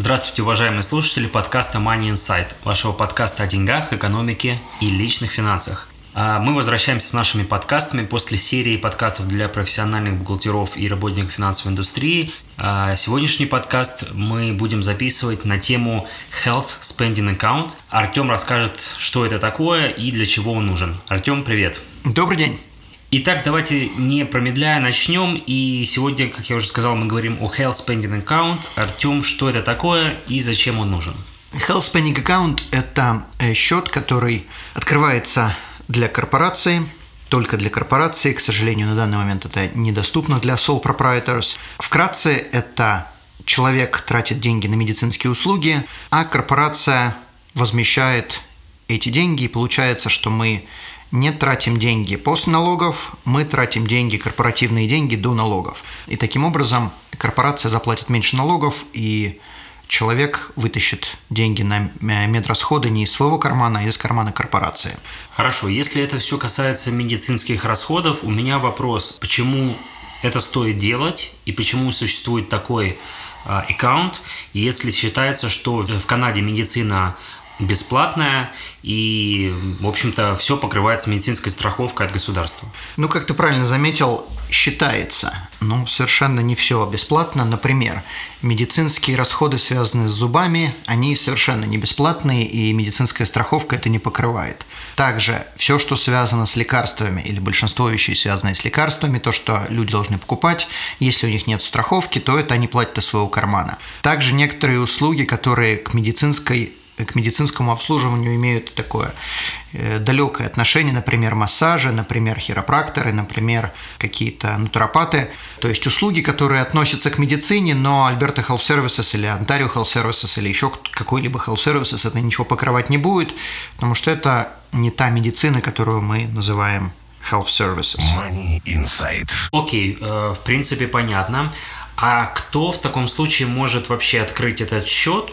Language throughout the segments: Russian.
Здравствуйте, уважаемые слушатели подкаста Money Insight, вашего подкаста о деньгах, экономике и личных финансах. А, мы возвращаемся с нашими подкастами после серии подкастов для профессиональных бухгалтеров и работников финансовой индустрии. А, сегодняшний подкаст мы будем записывать на тему Health Spending Account. Артем расскажет, что это такое и для чего он нужен. Артем, привет. Добрый день. Итак, давайте не промедляя начнем. И сегодня, как я уже сказал, мы говорим о Health Spending Account. Артем, что это такое и зачем он нужен? Health Spending Account – это э, счет, который открывается для корпорации, только для корпорации. К сожалению, на данный момент это недоступно для sole proprietors. Вкратце, это человек тратит деньги на медицинские услуги, а корпорация возмещает эти деньги. И получается, что мы не тратим деньги после налогов, мы тратим деньги, корпоративные деньги до налогов. И таким образом корпорация заплатит меньше налогов, и человек вытащит деньги на медрасходы не из своего кармана, а из кармана корпорации. Хорошо, если это все касается медицинских расходов, у меня вопрос, почему это стоит делать и почему существует такой а, аккаунт, если считается, что в Канаде медицина бесплатная, и, в общем-то, все покрывается медицинской страховкой от государства. Ну, как ты правильно заметил, считается. Ну, совершенно не все бесплатно. Например, медицинские расходы, связанные с зубами, они совершенно не бесплатные, и медицинская страховка это не покрывает. Также все, что связано с лекарствами, или большинство вещей, связанные с лекарствами, то, что люди должны покупать, если у них нет страховки, то это они платят из своего кармана. Также некоторые услуги, которые к медицинской к медицинскому обслуживанию имеют такое э, далекое отношение, например, массажи, например, хиропракторы, например, какие-то натуропаты. То есть услуги, которые относятся к медицине, но Alberta Health Services или Ontario Health Services или еще какой-либо Health Services это ничего покрывать не будет, потому что это не та медицина, которую мы называем Health Services. Money Insight. Окей, okay, э, в принципе, понятно. А кто в таком случае может вообще открыть этот счет?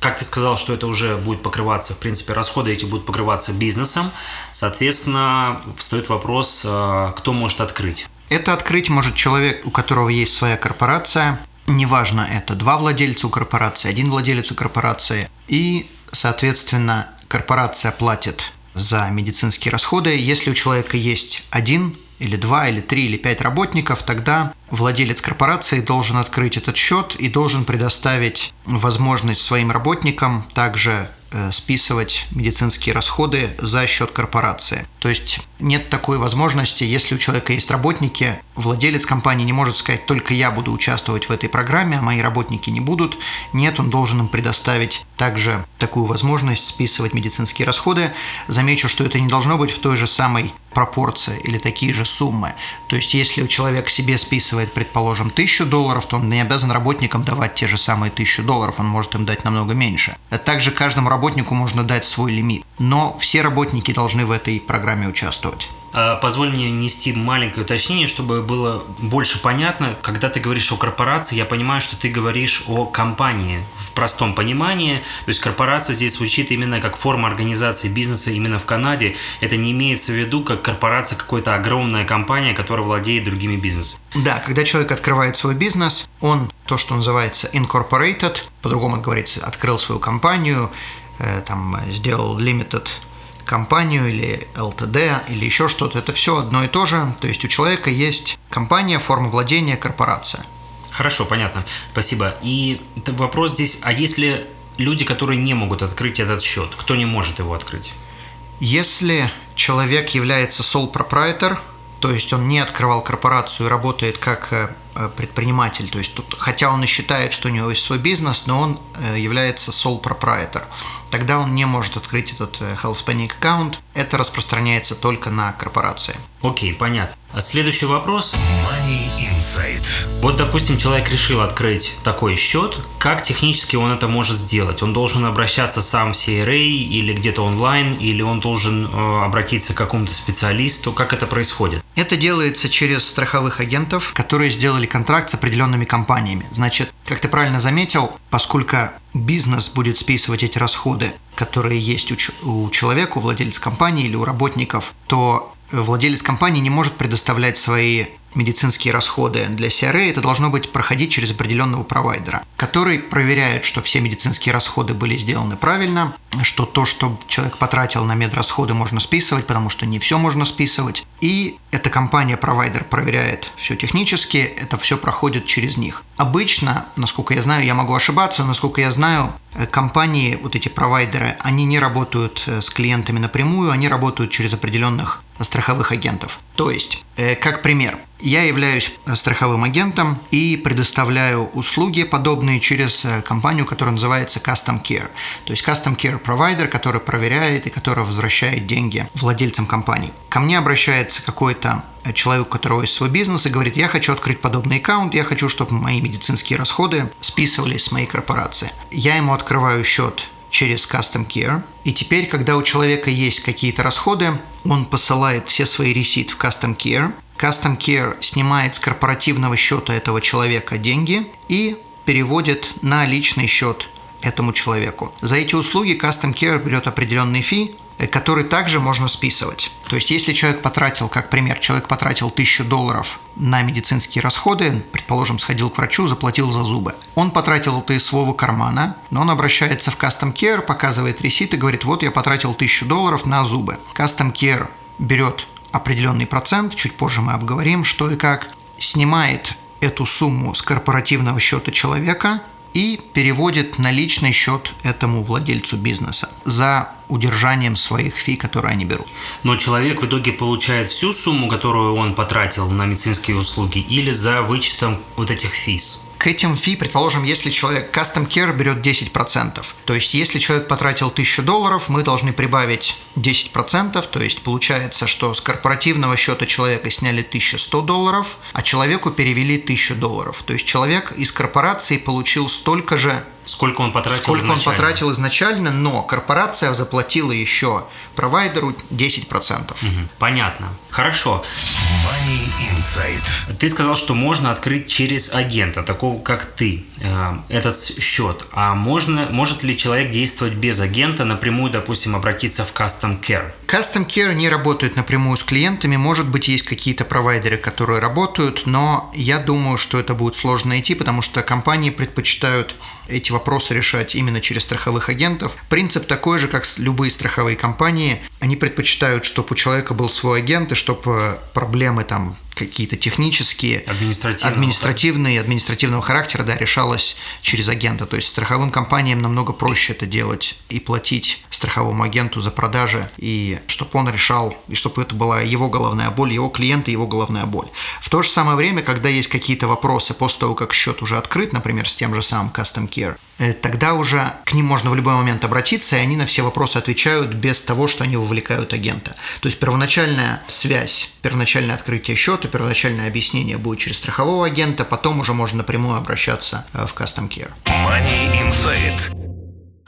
Как ты сказал, что это уже будет покрываться, в принципе, расходы эти будут покрываться бизнесом. Соответственно, встает вопрос, э, кто может открыть. Это открыть может человек, у которого есть своя корпорация. Неважно, это два владельца у корпорации, один владелец у корпорации. И, соответственно, корпорация платит за медицинские расходы. Если у человека есть один или два, или три, или пять работников, тогда владелец корпорации должен открыть этот счет и должен предоставить возможность своим работникам также Э, списывать медицинские расходы за счет корпорации. То есть нет такой возможности, если у человека есть работники, владелец компании не может сказать, только я буду участвовать в этой программе, а мои работники не будут. Нет, он должен им предоставить также такую возможность списывать медицинские расходы. Замечу, что это не должно быть в той же самой пропорции или такие же суммы. То есть, если человек себе списывает, предположим, тысячу долларов, то он не обязан работникам давать те же самые тысячу долларов, он может им дать намного меньше. Также каждому работнику можно дать свой лимит. Но все работники должны в этой программе участвовать. А, позволь мне нести маленькое уточнение, чтобы было больше понятно. Когда ты говоришь о корпорации, я понимаю, что ты говоришь о компании в простом понимании. То есть корпорация здесь звучит именно как форма организации бизнеса именно в Канаде. Это не имеется в виду как корпорация какой-то огромная компания, которая владеет другими бизнесами. Да, когда человек открывает свой бизнес, он то, что называется incorporated, по-другому говорится, открыл свою компанию, э, там сделал limited компанию или ЛТД или еще что-то. Это все одно и то же. То есть у человека есть компания, форма владения, корпорация. Хорошо, понятно. Спасибо. И вопрос здесь, а если люди, которые не могут открыть этот счет, кто не может его открыть? Если человек является sole proprietor, то есть он не открывал корпорацию и работает как э, предприниматель, то есть тут, хотя он и считает, что у него есть свой бизнес, но он э, является sole proprietor. Тогда он не может открыть этот э, health spending аккаунт. Это распространяется только на корпорации. Окей, понятно. А следующий вопрос. Money Insight. Вот, допустим, человек решил открыть такой счет. Как технически он это может сделать? Он должен обращаться сам в CRA или где-то онлайн, или он должен э, обратиться к какому-то специалисту? Как это происходит? Это делается через страховых агентов, которые сделали контракт с определенными компаниями. Значит, как ты правильно заметил, поскольку бизнес будет списывать эти расходы, которые есть у, у человека, у владельца компании или у работников, то владелец компании не может предоставлять свои медицинские расходы для CRA, это должно быть проходить через определенного провайдера, который проверяет, что все медицинские расходы были сделаны правильно, что то, что человек потратил на медрасходы, можно списывать, потому что не все можно списывать. И эта компания-провайдер проверяет все технически, это все проходит через них. Обычно, насколько я знаю, я могу ошибаться, насколько я знаю, компании, вот эти провайдеры, они не работают э, с клиентами напрямую, они работают через определенных страховых агентов. То есть, э, как пример, я являюсь страховым агентом и предоставляю услуги подобные через компанию, которая называется Custom Care. То есть Custom Care провайдер, который проверяет и который возвращает деньги владельцам компании. Ко мне обращается какой-то человек, у которого есть свой бизнес, и говорит, я хочу открыть подобный аккаунт, я хочу, чтобы мои медицинские расходы списывались с моей корпорации. Я ему открываю счет через Custom Care. И теперь, когда у человека есть какие-то расходы, он посылает все свои реситы в Custom Care. Custom Care снимает с корпоративного счета этого человека деньги и переводит на личный счет этому человеку. За эти услуги Custom Care берет определенный фи, который также можно списывать. То есть, если человек потратил, как пример, человек потратил 1000 долларов на медицинские расходы, предположим, сходил к врачу, заплатил за зубы. Он потратил это из своего кармана, но он обращается в Custom Care, показывает ресит и говорит, вот я потратил 1000 долларов на зубы. Custom Care берет определенный процент, чуть позже мы обговорим, что и как, снимает эту сумму с корпоративного счета человека и переводит на личный счет этому владельцу бизнеса за удержанием своих фи, которые они берут. Но человек в итоге получает всю сумму, которую он потратил на медицинские услуги, или за вычетом вот этих физ? к этим фи, предположим, если человек Custom Care берет 10%, то есть если человек потратил 1000 долларов, мы должны прибавить 10%, то есть получается, что с корпоративного счета человека сняли 1100 долларов, а человеку перевели 1000 долларов. То есть человек из корпорации получил столько же Сколько он потратил Сколько изначально? он потратил изначально, но корпорация заплатила еще провайдеру 10%. Угу, понятно. Хорошо. Money Insight. Ты сказал, что можно открыть через агента, такого как ты, э, этот счет. А можно, может ли человек действовать без агента, напрямую, допустим, обратиться в Custom Care? Custom Care не работает напрямую с клиентами. Может быть, есть какие-то провайдеры, которые работают, но я думаю, что это будет сложно найти, потому что компании предпочитают эти вопросы решать именно через страховых агентов. Принцип такой же, как любые страховые компании. Они предпочитают, чтобы у человека был свой агент, и чтобы проблемы там какие-то технические, административного, административные, административного характера, да, решалось через агента. То есть страховым компаниям намного проще это делать и платить страховому агенту за продажи, и чтобы он решал, и чтобы это была его головная боль, его клиенты, его головная боль. В то же самое время, когда есть какие-то вопросы после того, как счет уже открыт, например, с тем же самым Custom Care, тогда уже к ним можно в любой момент обратиться, и они на все вопросы отвечают без того, что они вовлекают агента. То есть первоначальная связь, первоначальное открытие счета, первоначальное объяснение будет через страхового агента, потом уже можно напрямую обращаться э, в Custom Care. Money Insight.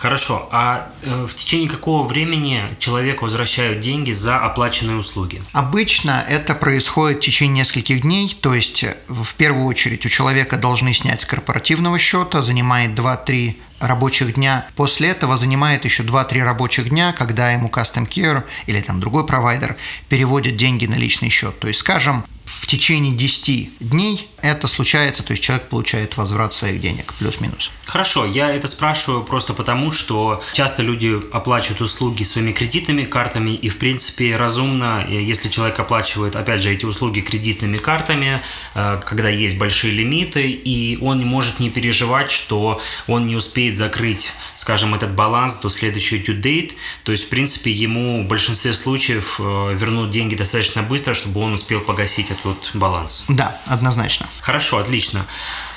Хорошо, а э, в течение какого времени человеку возвращают деньги за оплаченные услуги? Обычно это происходит в течение нескольких дней, то есть э, в первую очередь у человека должны снять с корпоративного счета, занимает 2-3 рабочих дня. После этого занимает еще 2-3 рабочих дня, когда ему Custom Care или там другой провайдер переводит деньги на личный счет. То есть, скажем, в течение 10 дней это случается, то есть человек получает возврат своих денег, плюс-минус. Хорошо, я это спрашиваю просто потому, что часто люди оплачивают услуги своими кредитными картами, и в принципе разумно, если человек оплачивает, опять же, эти услуги кредитными картами, э, когда есть большие лимиты, и он не может не переживать, что он не успеет закрыть, скажем, этот баланс до следующего due date, то есть в принципе ему в большинстве случаев э, вернут деньги достаточно быстро, чтобы он успел погасить эту вот баланс. Да, однозначно. Хорошо, отлично.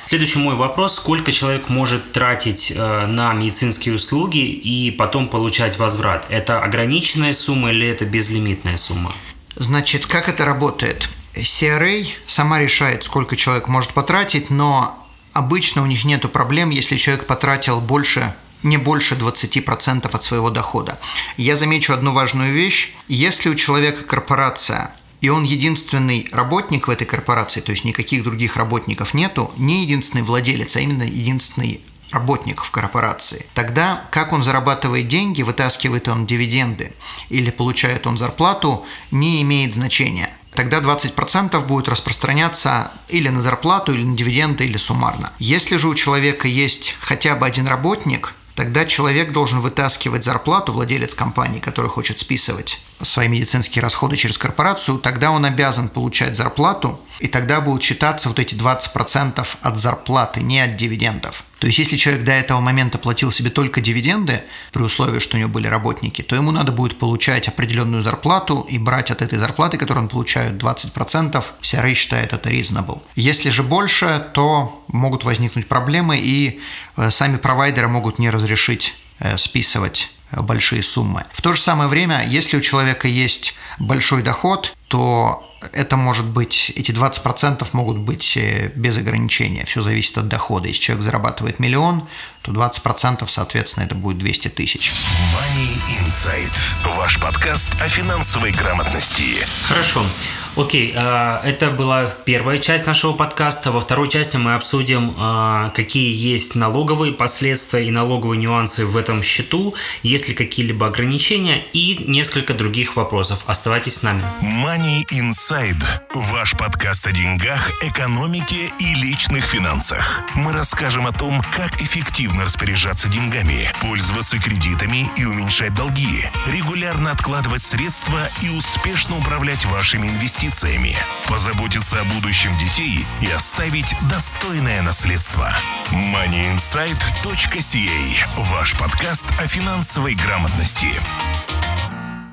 Следующий мой вопрос. Сколько человек может тратить э, на медицинские услуги и потом получать возврат? Это ограниченная сумма или это безлимитная сумма? Значит, как это работает? CRA сама решает, сколько человек может потратить, но обычно у них нет проблем, если человек потратил больше не больше 20% от своего дохода. Я замечу одну важную вещь. Если у человека корпорация и он единственный работник в этой корпорации, то есть никаких других работников нету, не единственный владелец, а именно единственный работник в корпорации. Тогда как он зарабатывает деньги, вытаскивает он дивиденды или получает он зарплату, не имеет значения. Тогда 20% будет распространяться или на зарплату, или на дивиденды, или суммарно. Если же у человека есть хотя бы один работник, тогда человек должен вытаскивать зарплату, владелец компании, который хочет списывать свои медицинские расходы через корпорацию, тогда он обязан получать зарплату, и тогда будут считаться вот эти 20% от зарплаты, не от дивидендов. То есть, если человек до этого момента платил себе только дивиденды, при условии, что у него были работники, то ему надо будет получать определенную зарплату и брать от этой зарплаты, которую он получает, 20%. CRA считает это reasonable. Если же больше, то могут возникнуть проблемы, и э, сами провайдеры могут не разрешить э, списывать э, большие суммы. В то же самое время, если у человека есть большой доход, то это может быть, эти 20% могут быть э, без ограничения. Все зависит от дохода. Если человек зарабатывает миллион, то 20% соответственно это будет 200 тысяч. Money Insight. Ваш подкаст о финансовой грамотности. Хорошо. Окей, а, это была первая часть нашего подкаста. Во второй части мы обсудим, а, какие есть налоговые последствия и налоговые нюансы в этом счету, есть ли какие-либо ограничения и несколько других вопросов. Оставайтесь с нами. Money Inside. Ваш подкаст о деньгах, экономике и личных финансах. Мы расскажем о том, как эффективно распоряжаться деньгами, пользоваться кредитами и уменьшать долги, регулярно откладывать средства и успешно управлять вашими инвестициями, позаботиться о будущем детей и оставить достойное наследство. moneyinsight.ca – ваш подкаст о финансовой грамотности.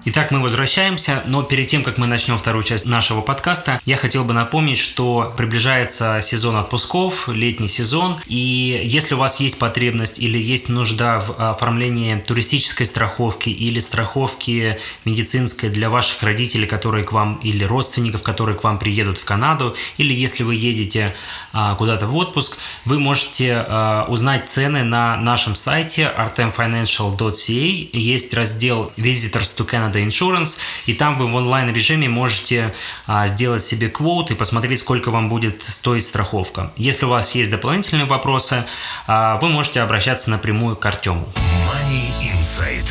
Итак, мы возвращаемся, но перед тем, как мы начнем вторую часть нашего подкаста, я хотел бы напомнить, что приближается сезон отпусков, летний сезон, и если у вас есть потребность или есть нужда в оформлении туристической страховки или страховки медицинской для ваших родителей, которые к вам, или родственников, которые к вам приедут в Канаду, или если вы едете а, куда-то в отпуск, вы можете а, узнать цены на нашем сайте artemfinancial.ca. Есть раздел Visitors to Canada Canada Insurance, и там вы в онлайн-режиме можете а, сделать себе квот и посмотреть, сколько вам будет стоить страховка. Если у вас есть дополнительные вопросы, а, вы можете обращаться напрямую к Артему. Money Insight.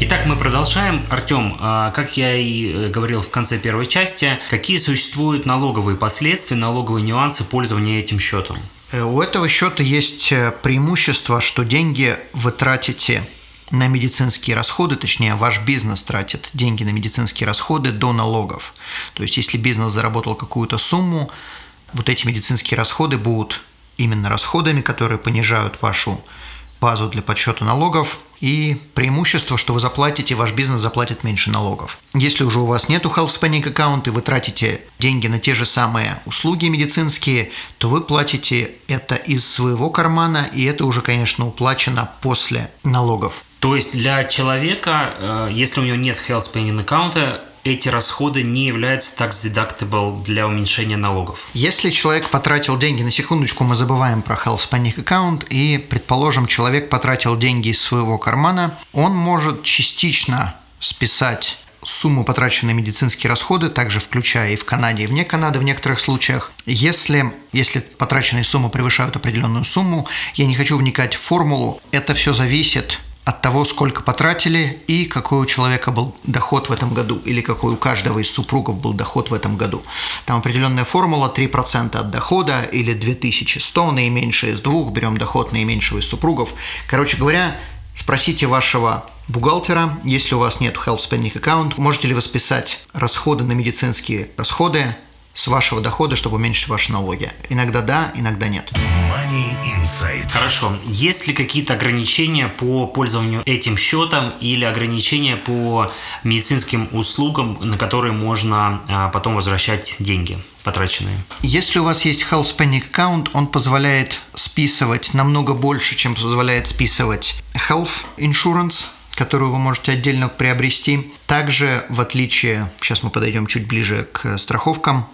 Итак, мы продолжаем. Артем, а, как я и э, говорил в конце первой части, какие существуют налоговые последствия, налоговые нюансы пользования этим счетом? Э, у этого счета есть э, преимущество, что деньги вы тратите на медицинские расходы, точнее, ваш бизнес тратит деньги на медицинские расходы до налогов. То есть, если бизнес заработал какую-то сумму, вот эти медицинские расходы будут именно расходами, которые понижают вашу базу для подсчета налогов, и преимущество, что вы заплатите, ваш бизнес заплатит меньше налогов. Если уже у вас нету health spending аккаунт и вы тратите деньги на те же самые услуги медицинские, то вы платите это из своего кармана, и это уже, конечно, уплачено после налогов. То есть для человека, э, если у него нет health spending аккаунта, эти расходы не являются tax deductible для уменьшения налогов. Если человек потратил деньги, на секундочку мы забываем про health spending аккаунт, и, предположим, человек потратил деньги из своего кармана, он может частично списать сумму потраченной медицинские расходы, также включая и в Канаде, и вне Канады в некоторых случаях. Если, если потраченные суммы превышают определенную сумму, я не хочу вникать в формулу, это все зависит от того, сколько потратили и какой у человека был доход в этом году, или какой у каждого из супругов был доход в этом году. Там определенная формула 3% от дохода или 2100, наименьшее из двух, берем доход наименьшего из супругов. Короче говоря, спросите вашего бухгалтера, если у вас нет health spending account, можете ли вы списать расходы на медицинские расходы с вашего дохода, чтобы уменьшить ваши налоги. Иногда да, иногда нет. Money Insight. Хорошо. Есть ли какие-то ограничения по пользованию этим счетом или ограничения по медицинским услугам, на которые можно а, потом возвращать деньги? потраченные. Если у вас есть Health Spending Account, он позволяет списывать намного больше, чем позволяет списывать Health Insurance, которую вы можете отдельно приобрести. Также, в отличие, сейчас мы подойдем чуть ближе к страховкам,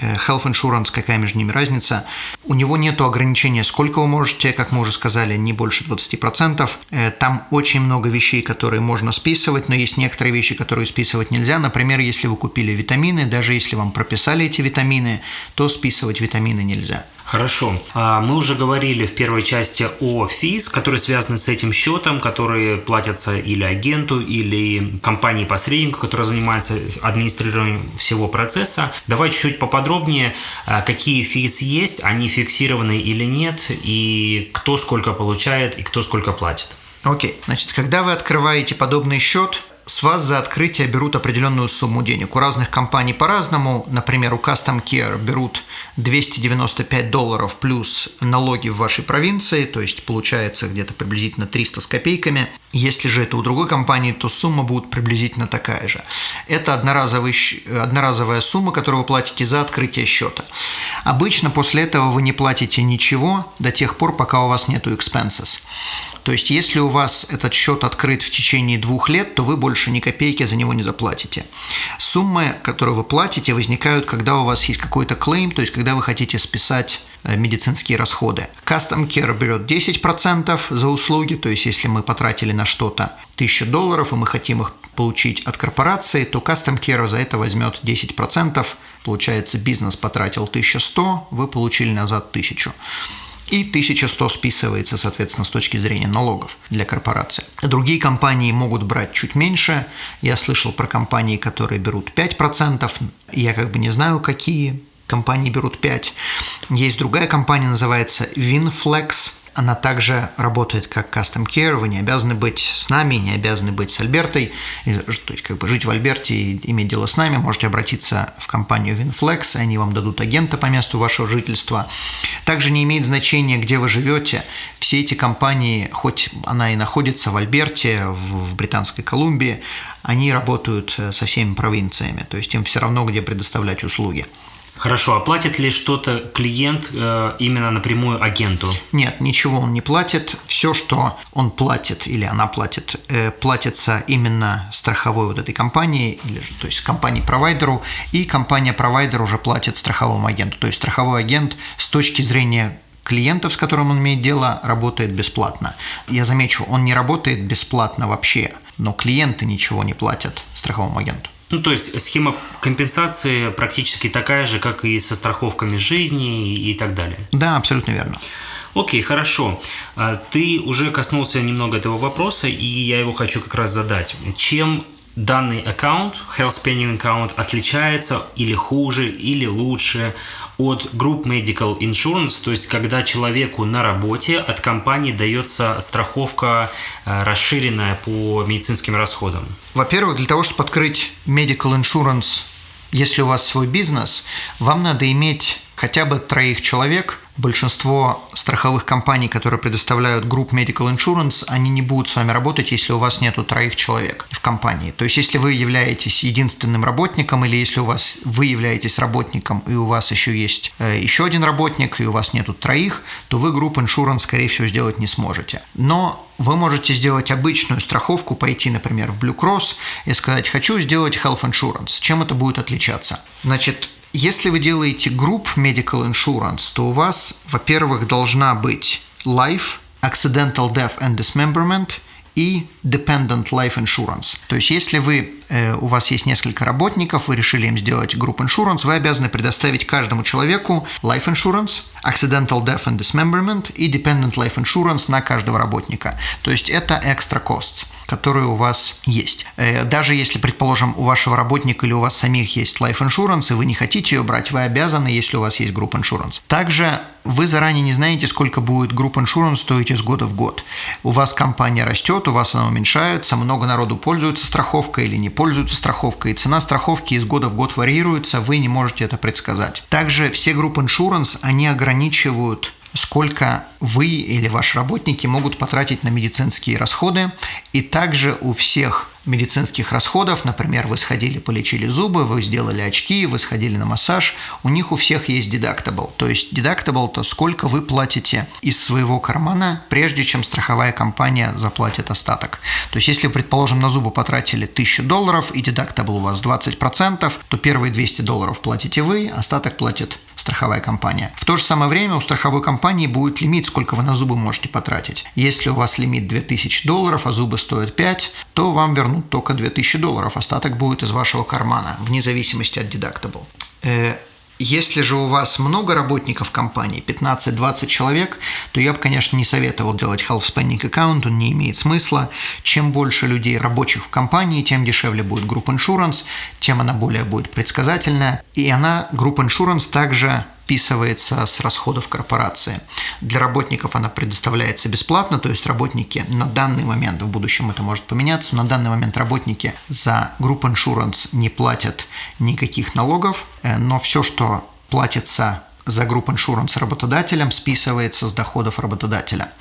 health Insurance, какая между ними разница. У него нет ограничения, сколько вы можете, как мы уже сказали, не больше 20%. Э, там очень много вещей, которые можно списывать, но есть некоторые вещи, которые списывать нельзя. Например, если вы купили витамины, даже если вам прописали эти витамины, то списывать витамины нельзя. Хорошо. А, мы уже говорили в первой части о физ, которые связаны с этим счетом, которые платятся или агенту, или компании-посреднику, которая занимается администрированием всего процесса. Давай чуть-чуть поподробнее, а, какие физ есть, они фиксированы или нет, и кто сколько получает, и кто сколько платит. Окей, okay. значит, когда вы открываете подобный счет, с вас за открытие берут определенную сумму денег. У разных компаний по-разному. Например, у Custom Care берут 295 долларов плюс налоги в вашей провинции, то есть получается где-то приблизительно 300 с копейками. Если же это у другой компании, то сумма будет приблизительно такая же. Это одноразовый, одноразовая сумма, которую вы платите за открытие счета. Обычно после этого вы не платите ничего до тех пор, пока у вас нету expenses. То есть, если у вас этот счет открыт в течение двух лет, то вы больше ни копейки за него не заплатите. Суммы, которые вы платите, возникают, когда у вас есть какой-то клейм, то есть, когда вы хотите списать медицинские расходы. Custom Care берет 10% за услуги, то есть если мы потратили на что-то 1000 долларов, и мы хотим их получить от корпорации, то Custom Care за это возьмет 10%. Получается, бизнес потратил 1100, вы получили назад 1000 и 1100 списывается, соответственно, с точки зрения налогов для корпорации. Другие компании могут брать чуть меньше. Я слышал про компании, которые берут 5%. Я как бы не знаю, какие компании берут 5. Есть другая компания, называется Winflex. Она также работает как Custom Care, вы не обязаны быть с нами, не обязаны быть с Альбертой, то есть как бы жить в Альберте и иметь дело с нами, можете обратиться в компанию Winflex, они вам дадут агента по месту вашего жительства. Также не имеет значения, где вы живете, все эти компании, хоть она и находится в Альберте, в Британской Колумбии, они работают э, со всеми провинциями, то есть им все равно, где предоставлять услуги. Хорошо, а платит ли что-то клиент э, именно напрямую агенту? Нет, ничего он не платит. Все, что он платит или она платит, э, платится именно страховой вот этой компании, или, то есть компании-провайдеру, и компания-провайдер уже платит страховому агенту. То есть страховой агент с точки зрения клиентов, с которым он имеет дело, работает бесплатно. Я замечу, он не работает бесплатно вообще, но клиенты ничего не платят страховому агенту. Ну, то есть схема компенсации практически такая же, как и со страховками жизни и так далее. Да, абсолютно верно. Окей, хорошо. А, ты уже коснулся немного этого вопроса, и я его хочу как раз задать. Чем данный аккаунт, Health Spending аккаунт, отличается или хуже, или лучше от Group Medical Insurance, то есть когда человеку на работе от компании дается страховка э, расширенная по медицинским расходам? Во-первых, для того, чтобы открыть Medical Insurance, если у вас свой бизнес, вам надо иметь хотя бы троих человек, большинство страховых компаний, которые предоставляют групп Medical Insurance, они не будут с вами работать, если у вас нету троих человек в компании. То есть, если вы являетесь единственным работником, или если у вас вы являетесь работником, и у вас еще есть э, еще один работник, и у вас нету троих, то вы групп Insurance, скорее всего, сделать не сможете. Но вы можете сделать обычную страховку, пойти, например, в Blue Cross и сказать, хочу сделать Health Insurance. Чем это будет отличаться? Значит, если вы делаете групп Medical Insurance, то у вас, во-первых, должна быть Life, Accidental Death and Dismemberment и Dependent Life Insurance. То есть, если вы, э, у вас есть несколько работников, вы решили им сделать групп Insurance, вы обязаны предоставить каждому человеку Life Insurance, Accidental Death and Dismemberment и Dependent Life Insurance на каждого работника. То есть, это extra costs. которые у вас есть. Э, даже если, предположим, у вашего работника или у вас самих есть life insurance, и вы не хотите ее брать, вы обязаны, если у вас есть group insurance. Также вы заранее не знаете, сколько будет group insurance стоить из года в год. У вас компания растет, у вас она уменьшается, много народу пользуется страховкой или не пользуется страховкой, цена страховки из года в год варьируется, вы не можете это предсказать. Также все group insurance, они ограничивают сколько вы или ваши работники могут потратить на медицинские расходы. И также у всех медицинских расходов, например, вы сходили, полечили зубы, вы сделали очки, вы сходили на массаж, у них у всех есть deductible. То есть deductible – то сколько вы платите из своего кармана, прежде чем страховая компания заплатит остаток. То есть если, предположим, на зубы потратили 1000 долларов и deductible у вас 20%, то первые 200 долларов платите вы, остаток платит страховая компания. В то же самое время у страховой компании будет лимит, сколько вы на зубы можете потратить. Если у вас лимит 2000 долларов, а зубы стоят 5, то вам вернут только 2000 долларов. Остаток будет из вашего кармана, вне зависимости от deductible. Если же у вас много работников компании, 15-20 человек, то я бы, конечно, не советовал делать health spending аккаунт, он не имеет смысла. Чем больше людей рабочих в компании, тем дешевле будет Group Insurance, тем она более будет предсказательная. И она, Group Insurance, также списывается с расходов корпорации. Для работников она предоставляется бесплатно, то есть работники на данный момент, в будущем это может поменяться, на данный момент работники за Group Insurance не платят никаких налогов, э, но все, что платится за Group Insurance работодателем, списывается с доходов работодателя.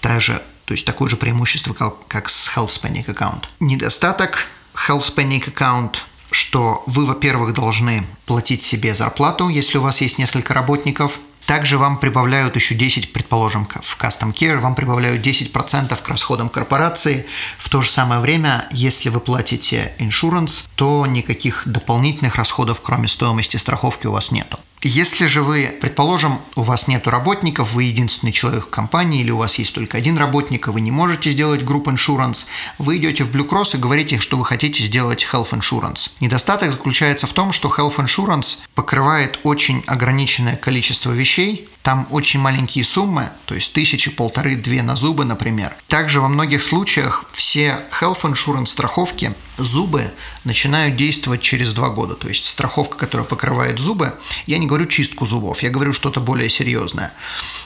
Также, то есть такое же преимущество, как с Health Spending Account. Недостаток Health Spending Account что вы, во-первых, должны платить себе зарплату, если у вас есть несколько работников. Также вам прибавляют еще 10, предположим, в Custom Care, вам прибавляют 10% к расходам корпорации. В то же самое время, если вы платите insurance, то никаких дополнительных расходов, кроме стоимости страховки, у вас нету. Если же вы, предположим, у вас нет работников, вы единственный человек в компании, или у вас есть только один работник, и вы не можете сделать Group Insurance, вы идете в Blue Cross и говорите, что вы хотите сделать Health Insurance. Недостаток заключается в том, что Health Insurance покрывает очень ограниченное количество вещей, там очень маленькие суммы, то есть тысячи, полторы, две на зубы, например. Также во многих случаях все health insurance страховки зубы начинают действовать через два года. То есть страховка, которая покрывает зубы, я не говорю чистку зубов, я говорю что-то более серьезное.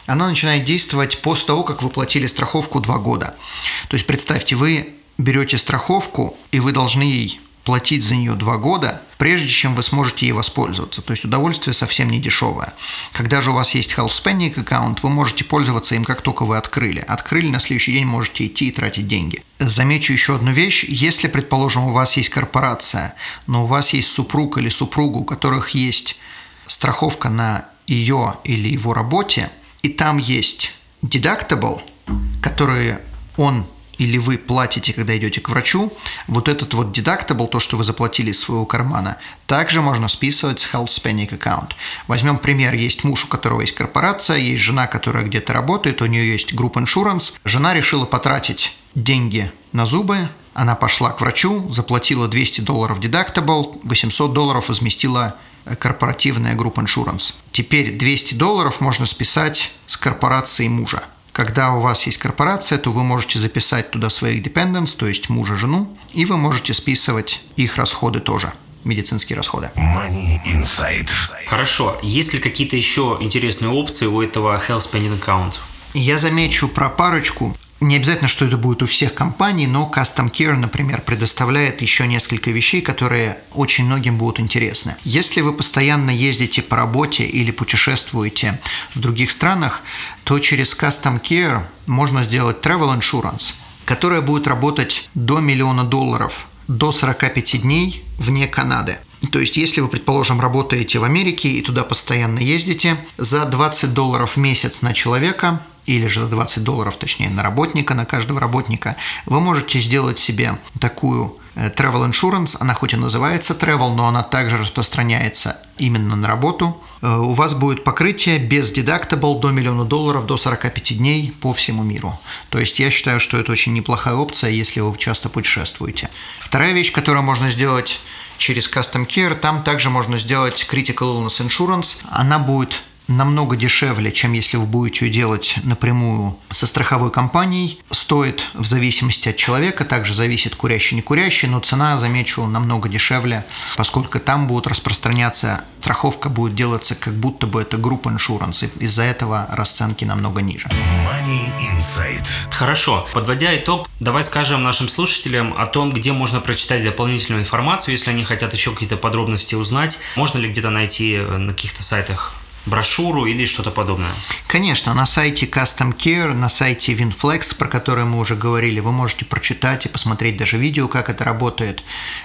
Она начинает действовать после того, как вы платили страховку два года. То есть представьте, вы берете страховку, и вы должны ей платить за нее два года, прежде чем вы сможете ей воспользоваться. То есть удовольствие совсем не дешевое. Когда же у вас есть Health Spending аккаунт, вы можете пользоваться им, как только вы открыли. Открыли, на следующий день можете идти и тратить деньги. Замечу еще одну вещь. Если, предположим, у вас есть корпорация, но у вас есть супруг или супруга, у которых есть страховка на ее или его работе, и там есть deductible, который он или вы платите, когда идете к врачу, вот этот вот deductible, то, что вы заплатили из своего кармана, также можно списывать с Health Spending Account. Возьмем пример, есть муж, у которого есть корпорация, есть жена, которая где-то работает, у нее есть Group Insurance. Жена решила потратить деньги на зубы, она пошла к врачу, заплатила 200 долларов deductible, 800 долларов возместила корпоративная Group Insurance. Теперь 200 долларов можно списать с корпорации мужа. Когда у вас есть корпорация, то вы можете записать туда своих dependents, то есть мужа, жену, и вы можете списывать их расходы тоже медицинские расходы. Money Inside. Хорошо. Есть ли какие-то еще интересные опции у этого Health Spending Account? Я замечу про парочку. Не обязательно, что это будет у всех компаний, но Custom Care, например, предоставляет еще несколько вещей, которые очень многим будут интересны. Если вы постоянно ездите по работе или путешествуете в других странах, то через Custom Care можно сделать Travel Insurance, которая будет работать до миллиона долларов до 45 дней вне Канады. То есть, если вы, предположим, работаете в Америке и туда постоянно ездите, за 20 долларов в месяц на человека или же за 20 долларов, точнее, на работника, на каждого работника, вы можете сделать себе такую э, travel insurance, она хоть и называется travel, но она также распространяется именно на работу. Э, у вас будет покрытие без deductible до миллиона долларов до 45 дней по всему миру. То есть я считаю, что это очень неплохая опция, если вы часто путешествуете. Вторая вещь, которую можно сделать через Custom Care, там также можно сделать Critical Illness Insurance. Она будет намного дешевле, чем если вы будете ее делать напрямую со страховой компанией. Стоит в зависимости от человека, также зависит курящий, не курящий, но цена, замечу, намного дешевле, поскольку там будут распространяться, страховка будет делаться как будто бы это группа иншуранс, из-за этого расценки намного ниже. Money Insight. Хорошо. Подводя итог, давай скажем нашим слушателям о том, где можно прочитать дополнительную информацию, если они хотят еще какие-то подробности узнать. Можно ли где-то найти на каких-то сайтах брошюру или что-то подобное? Конечно, на сайте Custom Care, на сайте WinFlex, про который мы уже говорили, вы можете прочитать и посмотреть даже видео, как это работает.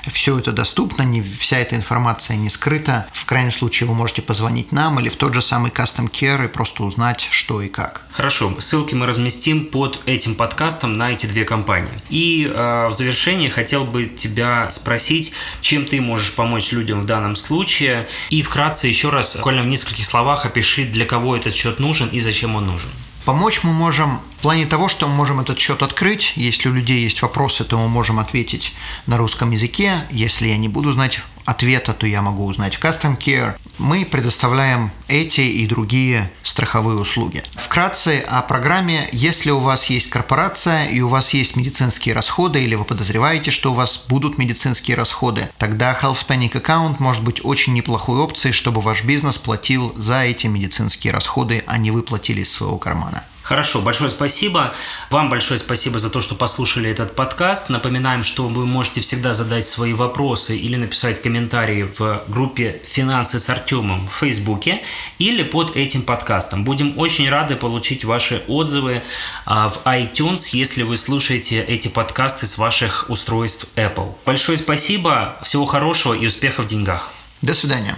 Все это доступно, не, вся эта информация не скрыта. В крайнем случае вы можете позвонить нам или в тот же самый Custom Care и просто узнать, что и как. Хорошо, ссылки мы разместим под этим подкастом на эти две компании. И э, в завершение хотел бы тебя спросить, чем ты можешь помочь людям в данном случае. И вкратце еще раз, буквально в нескольких словах, словах опиши, для кого этот счет нужен и зачем он нужен. Помочь мы можем в плане того, что мы можем этот счет открыть. Если у людей есть вопросы, то мы можем ответить на русском языке. Если я не буду знать ответа, то я могу узнать в Custom Care. Мы предоставляем эти и другие страховые услуги. Вкратце о программе. Если у вас есть корпорация и у вас есть медицинские расходы, или вы подозреваете, что у вас будут медицинские расходы, тогда Health Panic Account может быть очень неплохой опцией, чтобы ваш бизнес платил за эти медицинские расходы, а не вы платили из своего кармана. Хорошо, большое спасибо. Вам большое спасибо за то, что послушали этот подкаст. Напоминаем, что вы можете всегда задать свои вопросы или написать комментарии в группе «Финансы с Артемом» в Фейсбуке или под этим подкастом. Будем очень рады получить ваши отзывы а, в iTunes, если вы слушаете эти подкасты с ваших устройств Apple. Большое спасибо, всего хорошего и успехов в деньгах. До свидания.